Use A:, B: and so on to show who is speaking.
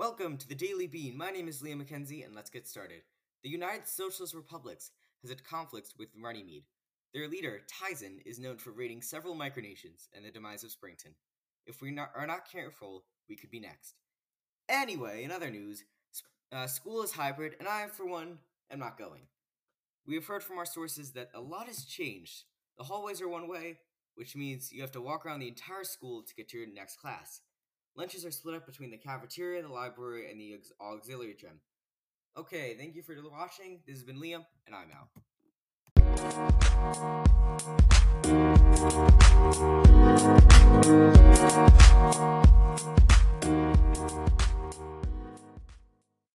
A: Welcome to the Daily Bean. My name is Liam McKenzie, and let's get started. The United Socialist Republics has had conflicts with Runnymede. Their leader, Tyson, is known for raiding several micronations and the demise of Springton. If we not, are not careful, we could be next. Anyway, in other news, uh, school is hybrid, and I, for one, am not going. We have heard from our sources that a lot has changed. The hallways are one way, which means you have to walk around the entire school to get to your next class. Lunches are split up between the cafeteria, the library, and the auxiliary gym. Okay, thank you for watching. This has been Liam, and I'm out.